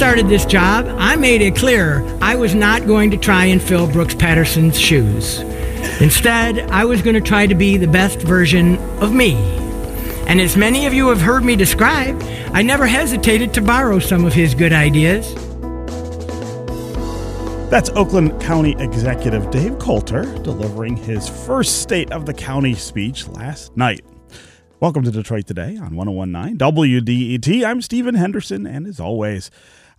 started this job, I made it clear I was not going to try and fill Brooks Patterson's shoes. Instead, I was going to try to be the best version of me. And as many of you have heard me describe, I never hesitated to borrow some of his good ideas. That's Oakland County Executive Dave Coulter delivering his first State of the County speech last night. Welcome to Detroit Today on 1019 WDET. I'm Stephen Henderson, and as always,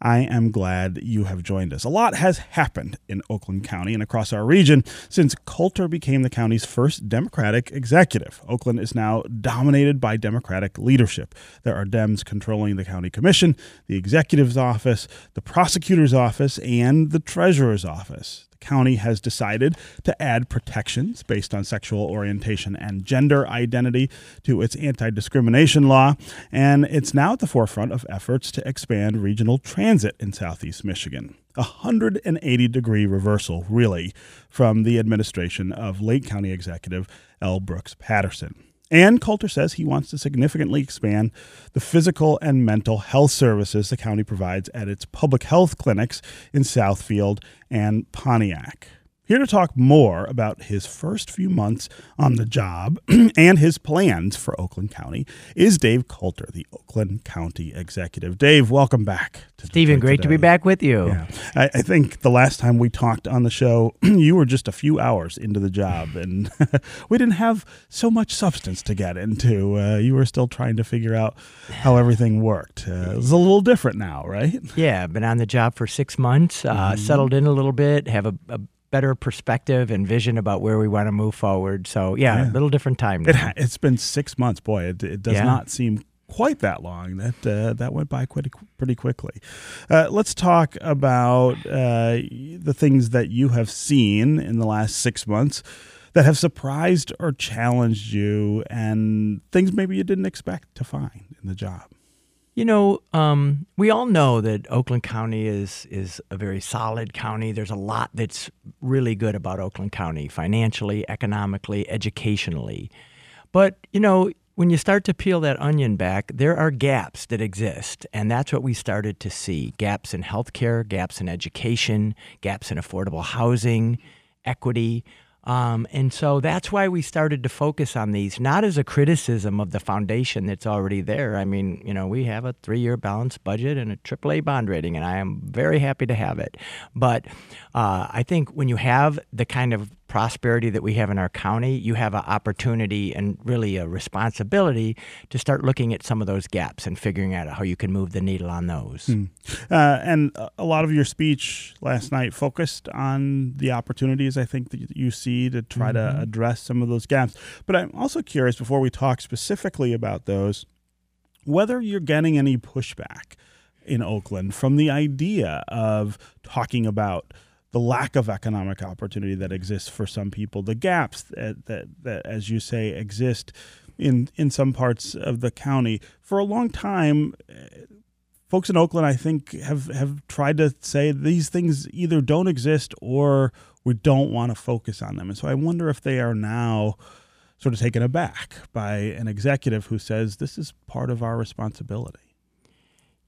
I am glad you have joined us. A lot has happened in Oakland County and across our region since Coulter became the county's first Democratic executive. Oakland is now dominated by Democratic leadership. There are Dems controlling the county commission, the executive's office, the prosecutor's office, and the treasurer's office county has decided to add protections based on sexual orientation and gender identity to its anti discrimination law, and it's now at the forefront of efforts to expand regional transit in southeast Michigan. A 180 degree reversal, really, from the administration of Lake County Executive L. Brooks Patterson. And Coulter says he wants to significantly expand the physical and mental health services the county provides at its public health clinics in Southfield and Pontiac. Here to talk more about his first few months on the job and his plans for Oakland County is Dave Coulter, the Oakland County Executive. Dave, welcome back. To Stephen, Detroit great today. to be back with you. Yeah. I, I, think the last time we talked on the show, you were just a few hours into the job, and we didn't have so much substance to get into. Uh, you were still trying to figure out how everything worked. Uh, it's a little different now, right? Yeah, been on the job for six months, uh, mm-hmm. settled in a little bit, have a, a better perspective and vision about where we want to move forward. So yeah, yeah. a little different time. Now. It, has been six months, boy. It, it does yeah. not seem quite that long. That uh, that went by quite pretty quickly. Uh, let's talk about uh, the things that you have seen in the last six months that have surprised or challenged you, and things maybe you didn't expect to find in the job. You know, um, we all know that Oakland County is is a very solid county. There's a lot that's really good about Oakland County, financially, economically, educationally. But you know, when you start to peel that onion back, there are gaps that exist, and that's what we started to see: gaps in healthcare, gaps in education, gaps in affordable housing, equity. Um, and so that's why we started to focus on these, not as a criticism of the foundation that's already there. I mean, you know, we have a three year balanced budget and a AAA bond rating, and I am very happy to have it. But uh, I think when you have the kind of prosperity that we have in our county, you have an opportunity and really a responsibility to start looking at some of those gaps and figuring out how you can move the needle on those. Hmm. Uh, and a lot of your speech last night focused on the opportunities I think that you see to try mm-hmm. to address some of those gaps. But I'm also curious before we talk specifically about those, whether you're getting any pushback in Oakland from the idea of talking about the lack of economic opportunity that exists for some people, the gaps that, that, that, as you say, exist in in some parts of the county. For a long time, eh, folks in Oakland, I think, have have tried to say these things either don't exist or we don't want to focus on them. And so I wonder if they are now sort of taken aback by an executive who says this is part of our responsibility.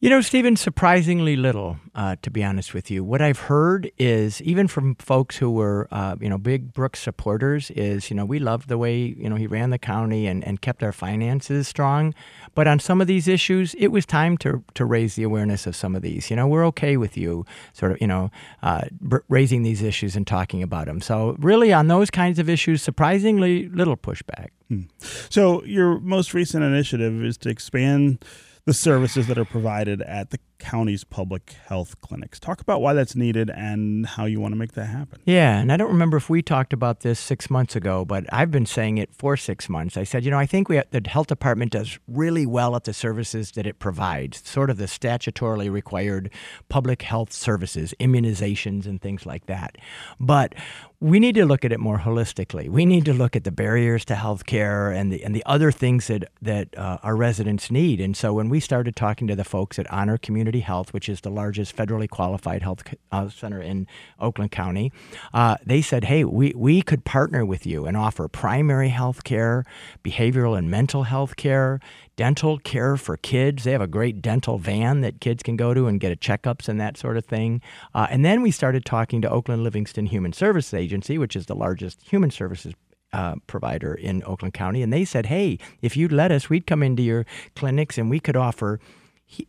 You know, Stephen, surprisingly little, uh, to be honest with you. What I've heard is, even from folks who were, uh, you know, big Brooks supporters, is, you know, we loved the way, you know, he ran the county and, and kept our finances strong. But on some of these issues, it was time to, to raise the awareness of some of these. You know, we're okay with you sort of, you know, uh, raising these issues and talking about them. So, really, on those kinds of issues, surprisingly little pushback. Hmm. So, your most recent initiative is to expand the services that are provided at the county's public health clinics. Talk about why that's needed and how you want to make that happen. Yeah, and I don't remember if we talked about this six months ago, but I've been saying it for six months. I said, you know, I think we the health department does really well at the services that it provides, sort of the statutorily required public health services, immunizations, and things like that. But we need to look at it more holistically. We need to look at the barriers to health care and the, and the other things that, that uh, our residents need. And so when we started talking to the folks at Honor Community Health, which is the largest federally qualified health uh, center in Oakland County, uh, they said, hey, we, we could partner with you and offer primary health care, behavioral and mental health care, dental care for kids. They have a great dental van that kids can go to and get a checkups and that sort of thing. Uh, and then we started talking to Oakland Livingston Human Services Agency, which is the largest human services uh, provider in Oakland County, and they said, "Hey, if you'd let us, we'd come into your clinics and we could offer."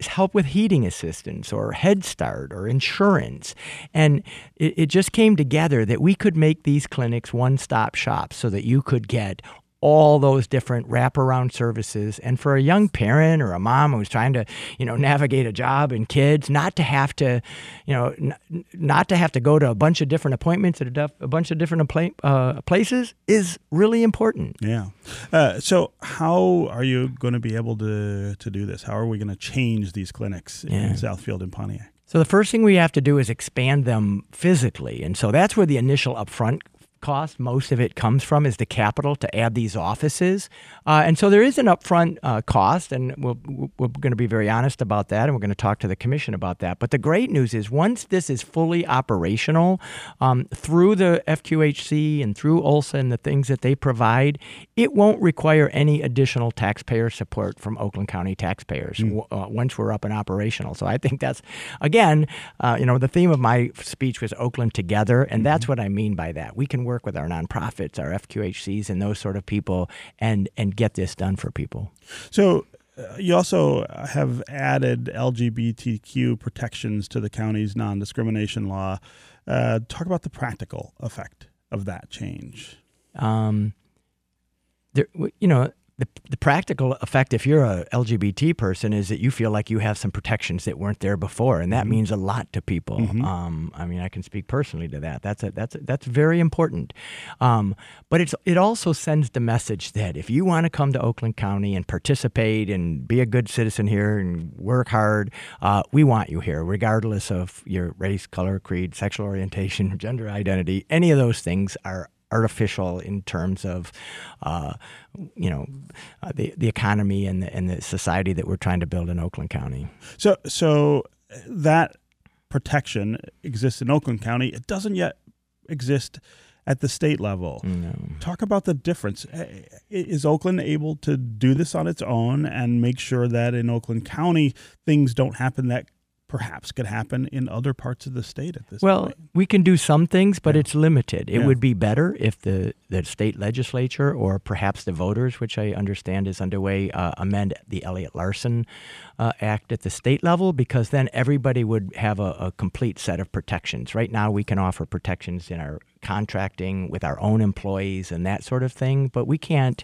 help with heating assistance or Head Start or insurance. And it, it, just came together that we could make these clinics one stop shops so that you could get all those different wraparound services. And for a young parent or a mom who's trying to, you know, navigate a job and kids, not to have to, you know, n- not to have to go to a bunch of different appointments at a, def- a bunch of different uh, places is really important. Yeah. Uh, so, how are you going to be able to to do this? How are we going to change these clinics yeah. in Southfield and Pontiac? So the first thing we have to do is expand them physically, and so that's where the initial upfront cost most of it comes from is the capital to add these offices. Uh, and so there is an upfront uh, cost, and we'll, we're going to be very honest about that, and we're going to talk to the commission about that. But the great news is once this is fully operational um, through the FQHC and through OLSA and the things that they provide, it won't require any additional taxpayer support from Oakland County taxpayers mm. uh, once we're up and operational. So I think that's, again, uh, you know, the theme of my speech was Oakland together, and mm-hmm. that's what I mean by that. We can work work with our nonprofits, our FQHCs, and those sort of people, and and get this done for people. So. Uh, you also have added LGBTQ protections to the county's non discrimination law. Uh, talk about the practical effect of that change. Um, there, you know, the, the practical effect if you're a lgbt person is that you feel like you have some protections that weren't there before and that mm-hmm. means a lot to people mm-hmm. um, i mean i can speak personally to that that's a, that's a, that's very important um, but it's it also sends the message that if you want to come to oakland county and participate and be a good citizen here and work hard uh, we want you here regardless of your race color creed sexual orientation gender identity any of those things are artificial in terms of, uh, you know, uh, the the economy and the and the society that we're trying to build in Oakland County. So so that protection exists in Oakland County. It doesn't yet exist at the state level. No. Talk about the difference. Is Oakland able to do this on its own and make sure that in Oakland County things don't happen that perhaps could happen in other parts of the state at this point. well, point. we can do some things, but yeah. it's limited. It yeah. would be better if the, the state legislature or perhaps the voters, which I understand is underway, uh, amend the Elliott Larson uh, Act at the state level because then everybody would have a, a complete set of protections. Right now, we can offer protections in our contracting with our own employees and that sort of thing. But we can't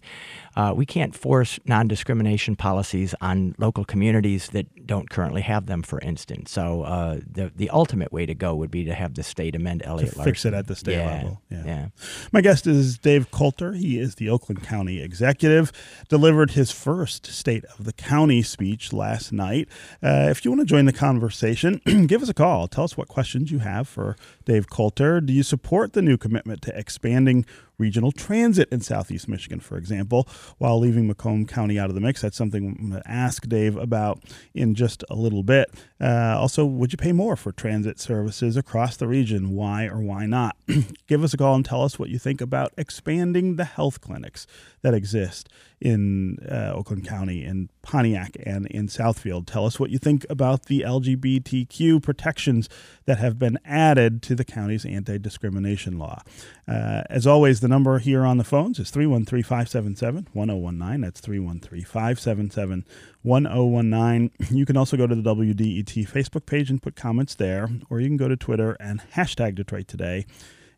uh, we can't force non discrimination policies on local communities that don't currently have them. For instance, so uh, the the ultimate way to go would be to have the state amend Elliott to fix it at the state yeah, level. Yeah. yeah. My guest is Dave Coulter. He is the Oakland County executive. Delivered his first State of the County speech last night. Uh, if you want to join the conversation, give us a call. Tell us what questions you have for Dave Coulter. Do you support the new commitment to expanding regional transit in Southeast Michigan, for example, while leaving Macomb County out of the mix. That's something I'm going to ask Dave about in just a little bit. Uh, also, would you pay more for transit services across the region? Why or why not? Give us a call and tell us what you think about expanding the health clinics that exist in uh, Oakland County, in Pontiac, and in Southfield. Tell us what you think about the LGBTQ protections that have been added to the county's anti discrimination law. Uh, as always, the number here on the phones is 313 577 1019. That's 313 577 1019. You can also go to the WDET Facebook page and put comments there, or you can go to Twitter and hashtag Detroit Today,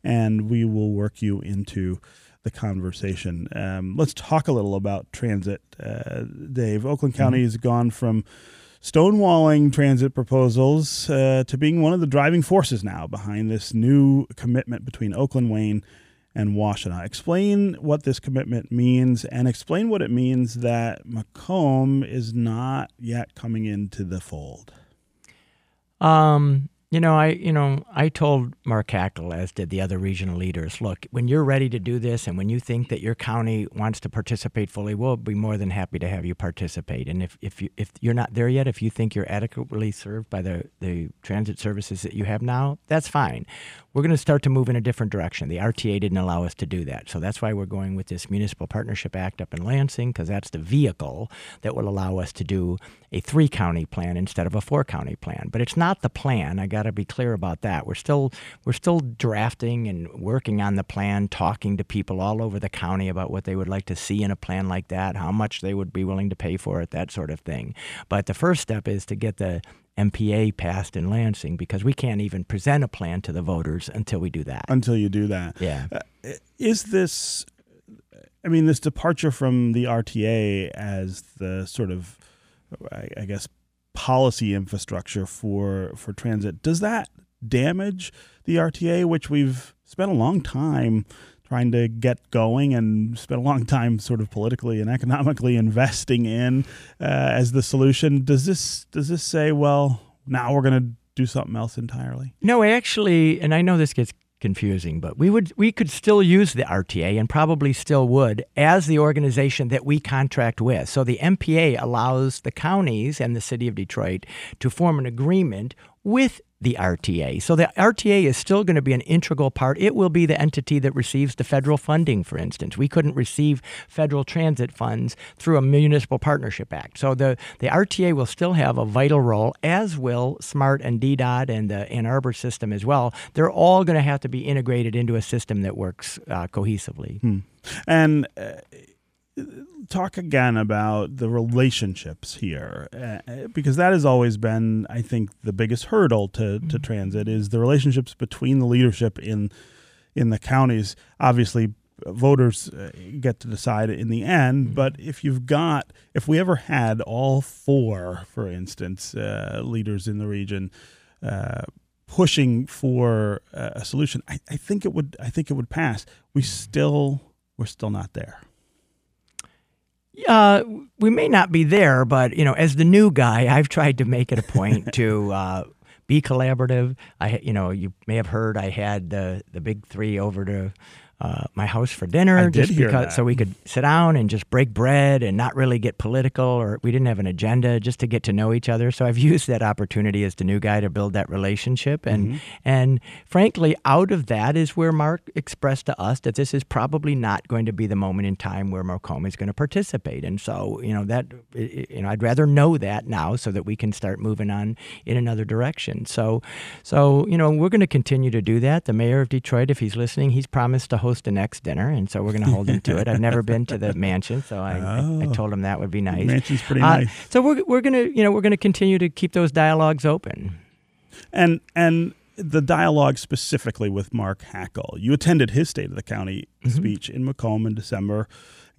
and we will work you into the conversation. Um, let's talk a little about transit, uh, Dave. Oakland County mm-hmm. has gone from stonewalling transit proposals uh, to being one of the driving forces now behind this new commitment between Oakland, Wayne, and Washtenaw. Explain what this commitment means and explain what it means that Macomb is not yet coming into the fold. Um, You know, I you know I told Mark Hackel, as did the other regional leaders, look, when you're ready to do this, and when you think that your county wants to participate fully, we'll be more than happy to have you participate. And if if you if you're not there yet, if you think you're adequately served by the the transit services that you have now, that's fine. We're going to start to move in a different direction. The RTA didn't allow us to do that, so that's why we're going with this Municipal Partnership Act up in Lansing, because that's the vehicle that will allow us to do a three county plan instead of a four county plan. But it's not the plan. I got got to be clear about that. We're still we're still drafting and working on the plan, talking to people all over the county about what they would like to see in a plan like that, how much they would be willing to pay for it, that sort of thing. But the first step is to get the MPA passed in Lansing because we can't even present a plan to the voters until we do that. Until you do that. Yeah. Uh, is this I mean this departure from the RTA as the sort of I guess policy infrastructure for for transit. Does that damage the RTA, which we've spent a long time trying to get going and spent a long time sort of politically and economically investing in uh, as the solution? Does this does this say, well, now we're going to do something else entirely? No, actually, and I know this gets confusing, but we would we could still use the RTA and probably still would as the organization that we contract with. So the MPA allows the counties and the city of Detroit to form an agreement with the RTA. So the RTA is still going to be an integral part. It will be the entity that receives the federal funding, for instance. We couldn't receive federal transit funds through a municipal partnership act. So the, the RTA will still have a vital role, as will SMART and DDOT and the Ann Arbor system as well. They're all going to have to be integrated into a system that works uh, cohesively. Hmm. And uh, talk again about the relationships here uh, because that has always been i think the biggest hurdle to, to mm-hmm. transit is the relationships between the leadership in in the counties obviously voters uh, get to decide in the end mm-hmm. but if you've got if we ever had all four for instance uh, leaders in the region uh, pushing for a solution I, I think it would i think it would pass we still we're still not there uh, we may not be there, but you know, as the new guy, I've tried to make it a point to uh, be collaborative. I, you know, you may have heard I had the the big three over to uh, my house for dinner I just because so we could sit down and just break bread and not really get political or we didn't have an agenda just to get to know each other. So I've used that opportunity as the new guy to build that relationship. And mm-hmm. and frankly out of that is where Mark expressed to us that this is probably not going to be the moment in time where Macomb is going to participate. And so you know that you know I'd rather know that now so that we can start moving on in another direction. So so you know we're going to continue to do that. The mayor of Detroit if he's listening he's promised to host host next dinner, and so we're going to hold him to it. I've never been to the mansion, so I, oh, I, I, told him that would be nice. mansion's pretty uh, nice. So we're we're going to you know we're going to continue to keep those dialogues open. And and the dialogue specifically with Mark Hackel. You attended his State of the County mm-hmm. speech in Macomb in December.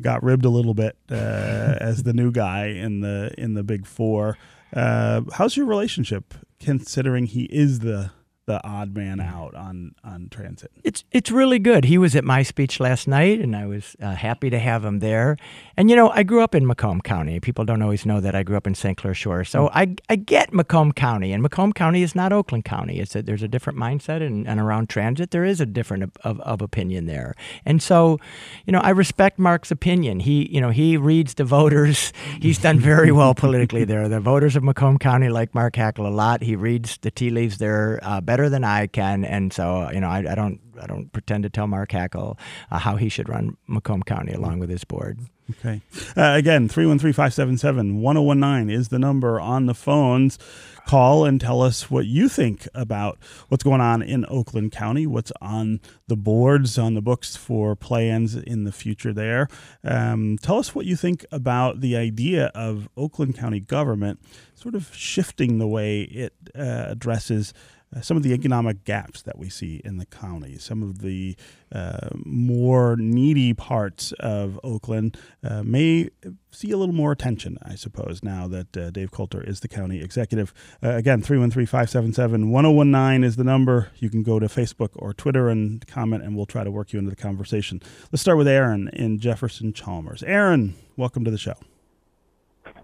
Got ribbed a little bit uh, as the new guy in the in the Big Four. Uh, how's your relationship, considering he is the the odd man out on on transit. It's it's really good. He was at my speech last night, and I was uh, happy to have him there. And you know, I grew up in Macomb County. People don't always know that I grew up in St. Clair Shore, so mm. I I get Macomb County, and Macomb County is not Oakland County. It's a, there's a different mindset, and, and around transit there is a different of, of, of opinion there. And so, you know, I respect Mark's opinion. He you know he reads the voters. He's done very well politically there. The voters of Macomb County like Mark Hackel a lot. He reads the tea leaves there. Uh, better than I can, and so you know I, I don't I don't pretend to tell Mark Hackel uh, how he should run Macomb County along with his board. Okay. Uh, again, 313 577 1019 is the number on the phones. Call and tell us what you think about what's going on in Oakland County, what's on the boards, on the books for plans in the future there. Um, tell us what you think about the idea of Oakland County government sort of shifting the way it uh, addresses some of the economic gaps that we see in the county, some of the uh, more needy parts of Oakland uh, may see a little more attention, I suppose, now that uh, Dave Coulter is the county executive. Uh, again, 313 577 1019 is the number. You can go to Facebook or Twitter and comment, and we'll try to work you into the conversation. Let's start with Aaron in Jefferson Chalmers. Aaron, welcome to the show.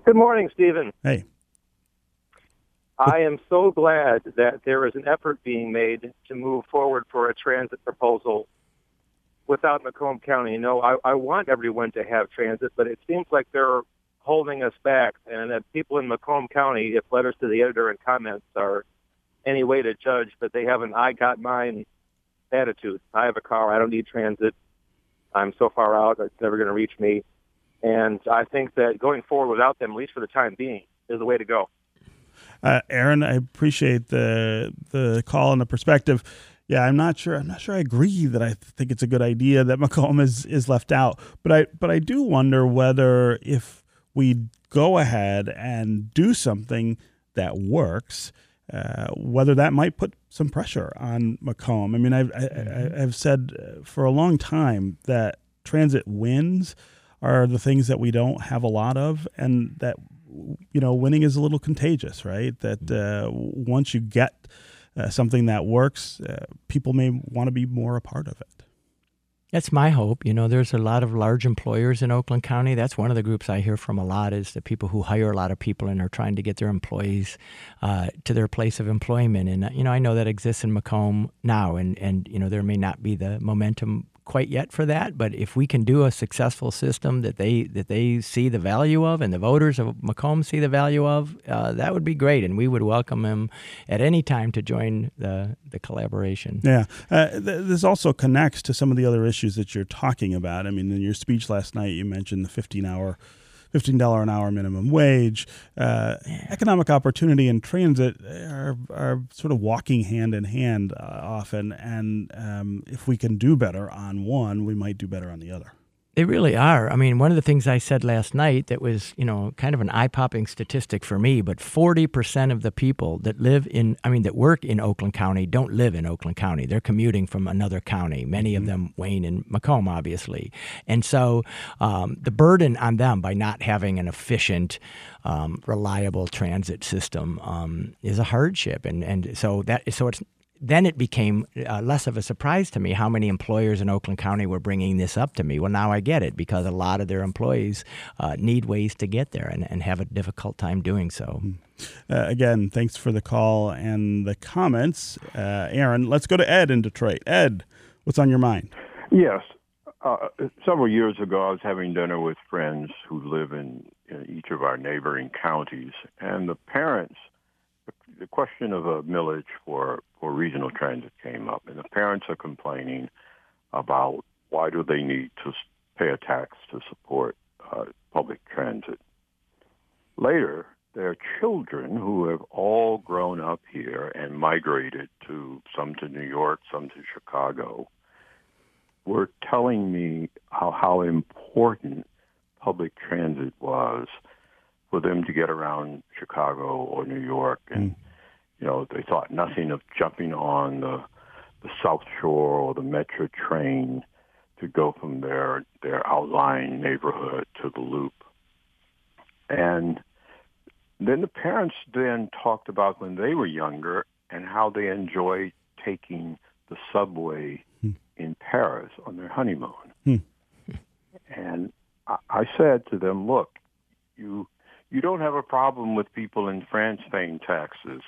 Good morning, Stephen. Hey. I am so glad that there is an effort being made to move forward for a transit proposal without Macomb County. You know, I, I want everyone to have transit, but it seems like they're holding us back, and that people in Macomb County, if letters to the editor and comments are any way to judge, but they have an "I got mine" attitude. I have a car. I don't need transit. I'm so far out; it's never going to reach me. And I think that going forward without them, at least for the time being, is the way to go. Uh, Aaron, I appreciate the the call and the perspective. Yeah, I'm not sure. I'm not sure. I agree that I think it's a good idea that Macomb is is left out, but I but I do wonder whether if we go ahead and do something that works, uh, whether that might put some pressure on Macomb. I mean, I've I, mm-hmm. I've said uh, for a long time that transit wins are the things that we don't have a lot of, and that you know winning is a little contagious, right? That mm-hmm. uh, once you get uh, something that works, uh, people may want to be more a part of it. That's my hope. You know, there's a lot of large employers in Oakland County. That's one of the groups I hear from a lot is the people who hire a lot of people and are trying to get their employees uh, to their place of employment. And, you know, I know that exists in Macomb now, and, and, you know, there may not be the momentum quite yet for that, but if we can do a successful system that they that they see the value of, and the voters of Macomb see the value of, uh, that would be great, and we would welcome them at any time to join the the collaboration. Yeah, uh, th- this also connects to some of the other issues that you're talking about. I mean, in your speech last night, you mentioned the 15 hour $15 an hour minimum wage, uh, economic opportunity and transit are, are sort of walking hand in hand uh, often. And um, if we can do better on one, we might do better on the other. They really are. I mean, one of the things I said last night that was, you know, kind of an eye-popping statistic for me, but 40% of the people that live in, I mean, that work in Oakland County don't live in Oakland County. They're commuting from another county. Many mm-hmm. of them, Wayne and Macomb, obviously. And so um, the burden on them by not having an efficient, um, reliable transit system um, is a hardship. And and so that so it's then it became uh, less of a surprise to me how many employers in Oakland County were bringing this up to me. Well, now I get it because a lot of their employees uh, need ways to get there and, and have a difficult time doing so. Hmm. Uh, again, thanks for the call and the comments. Uh, Aaron, let's go to Ed in Detroit. Ed, what's on your mind? Yes. Uh, several years ago, I was having dinner with friends who live in, in each of our neighboring counties, and the parents the question of a millage for, for regional transit came up, and the parents are complaining about why do they need to pay a tax to support uh, public transit. Later, their children, who have all grown up here and migrated to some to New York, some to Chicago, were telling me how, how important public transit was for them to get around Chicago or New York and mm you know, they thought nothing of jumping on the the South Shore or the Metra train to go from their their outlying neighborhood to the Loop. And then the parents then talked about when they were younger and how they enjoyed taking the subway hmm. in Paris on their honeymoon. Hmm. And I, I said to them, look, you you don't have a problem with people in France paying taxes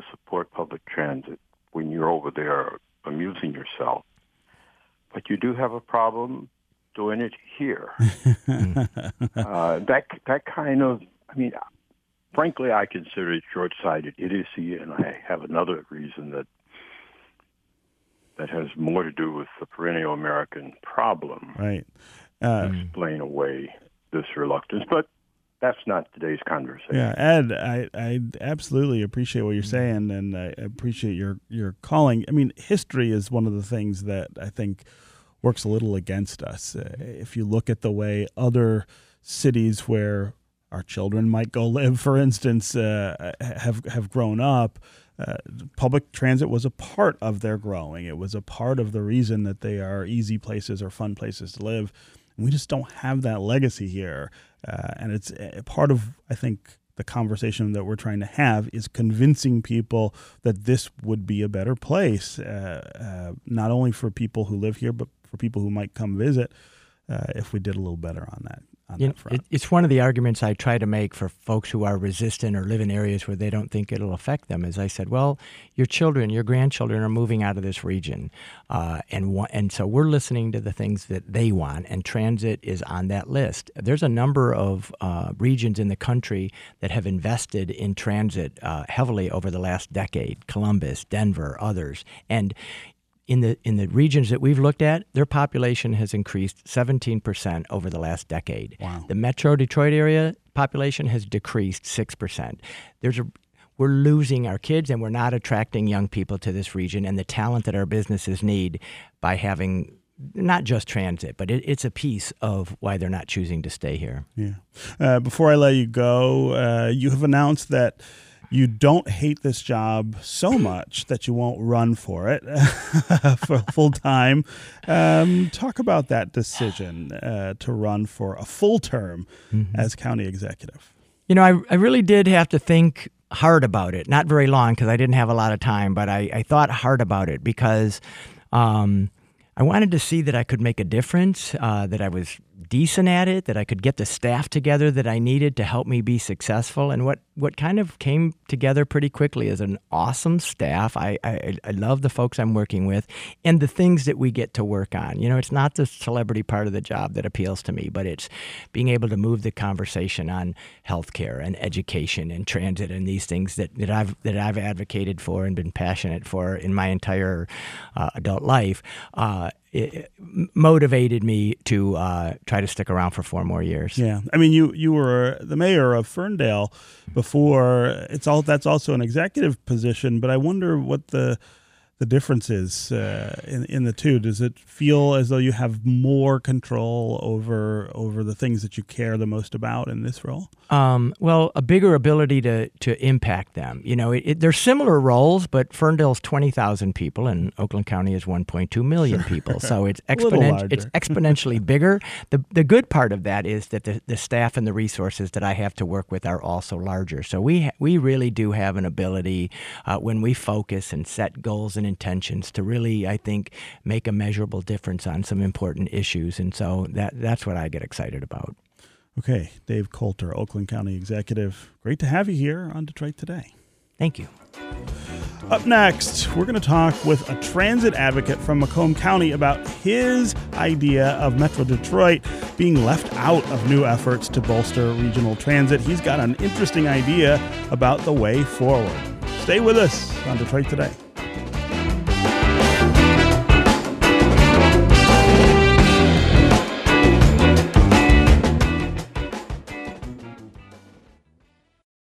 to support public transit when you're over there amusing yourself. But you do have a problem doing it here. uh, that that kind of, I mean, frankly, I consider it short-sighted idiocy, and I have another reason that that has more to do with the perennial American problem. Right. Uh, explain away this reluctance, but that's not today's conversation. Yeah, Ed, I, I absolutely appreciate what you're mm-hmm. saying, and I appreciate your your calling. I mean, history is one of the things that I think works a little against us. Uh, if you look at the way other cities where our children might go live, for instance, uh, have have grown up. Uh, public transit was a part of their growing. It was a part of the reason that they are easy places or fun places to live. We just don't have that legacy here. Uh, and it's a part of, I think, the conversation that we're trying to have is convincing people that this would be a better place, uh, uh, not only for people who live here, but for people who might come visit uh, if we did a little better on that. You that know, front. it, it's one of the arguments I try to make for folks who are resistant or live in areas where they don't think it'll affect them. As I said, well, your children, your grandchildren are moving out of this region, uh, and wa- and so we're listening to the things that they want, and transit is on that list. There's a number of uh, regions in the country that have invested in transit uh, heavily over the last decade: Columbus, Denver, others, and in the in the regions that we've looked at, their population has increased 17% over the last decade. Wow. The Metro Detroit area population has decreased 6%. There's a we're losing our kids and we're not attracting young people to this region and the talent that our businesses need by having not just transit, but it, it's a piece of why they're not choosing to stay here. Yeah. Uh, before I let you go, uh, you have announced that you don't hate this job so much that you won't run for it for full time. Um, talk about that decision uh, to run for a full term as county executive. You know, I, I really did have to think hard about it. Not very long because I didn't have a lot of time, but I, I thought hard about it because um, I wanted to see that I could make a difference, uh, that I was decent at it, that I could get the staff together that I needed to help me be successful. And what, what kind of came together pretty quickly is an awesome staff. I, I, I love the folks I'm working with and the things that we get to work on. You know, it's not the celebrity part of the job that appeals to me, but it's being able to move the conversation on healthcare and education and transit and these things that, that I've that I've advocated for and been passionate for in my entire uh, adult life. Uh, it motivated me to uh, try to stick around for four more years. Yeah, I mean, you you were the mayor of Ferndale before. It's all that's also an executive position, but I wonder what the the difference is uh, in in the two. Does it feel as though you have more control over over the things that you care the most about in this role? Um, well, a bigger ability to to impact them. You know, it, it, they're similar roles, but Ferndale's twenty thousand people, and Oakland County is one point two million people. So it's. It's exponentially bigger. The the good part of that is that the, the staff and the resources that I have to work with are also larger. So we ha- we really do have an ability uh, when we focus and set goals and intentions to really, I think, make a measurable difference on some important issues. And so that that's what I get excited about. Okay, Dave Coulter, Oakland County Executive. Great to have you here on Detroit Today. Thank you. Up next, we're going to talk with a transit advocate from Macomb County about his idea of Metro Detroit being left out of new efforts to bolster regional transit. He's got an interesting idea about the way forward. Stay with us on Detroit Today.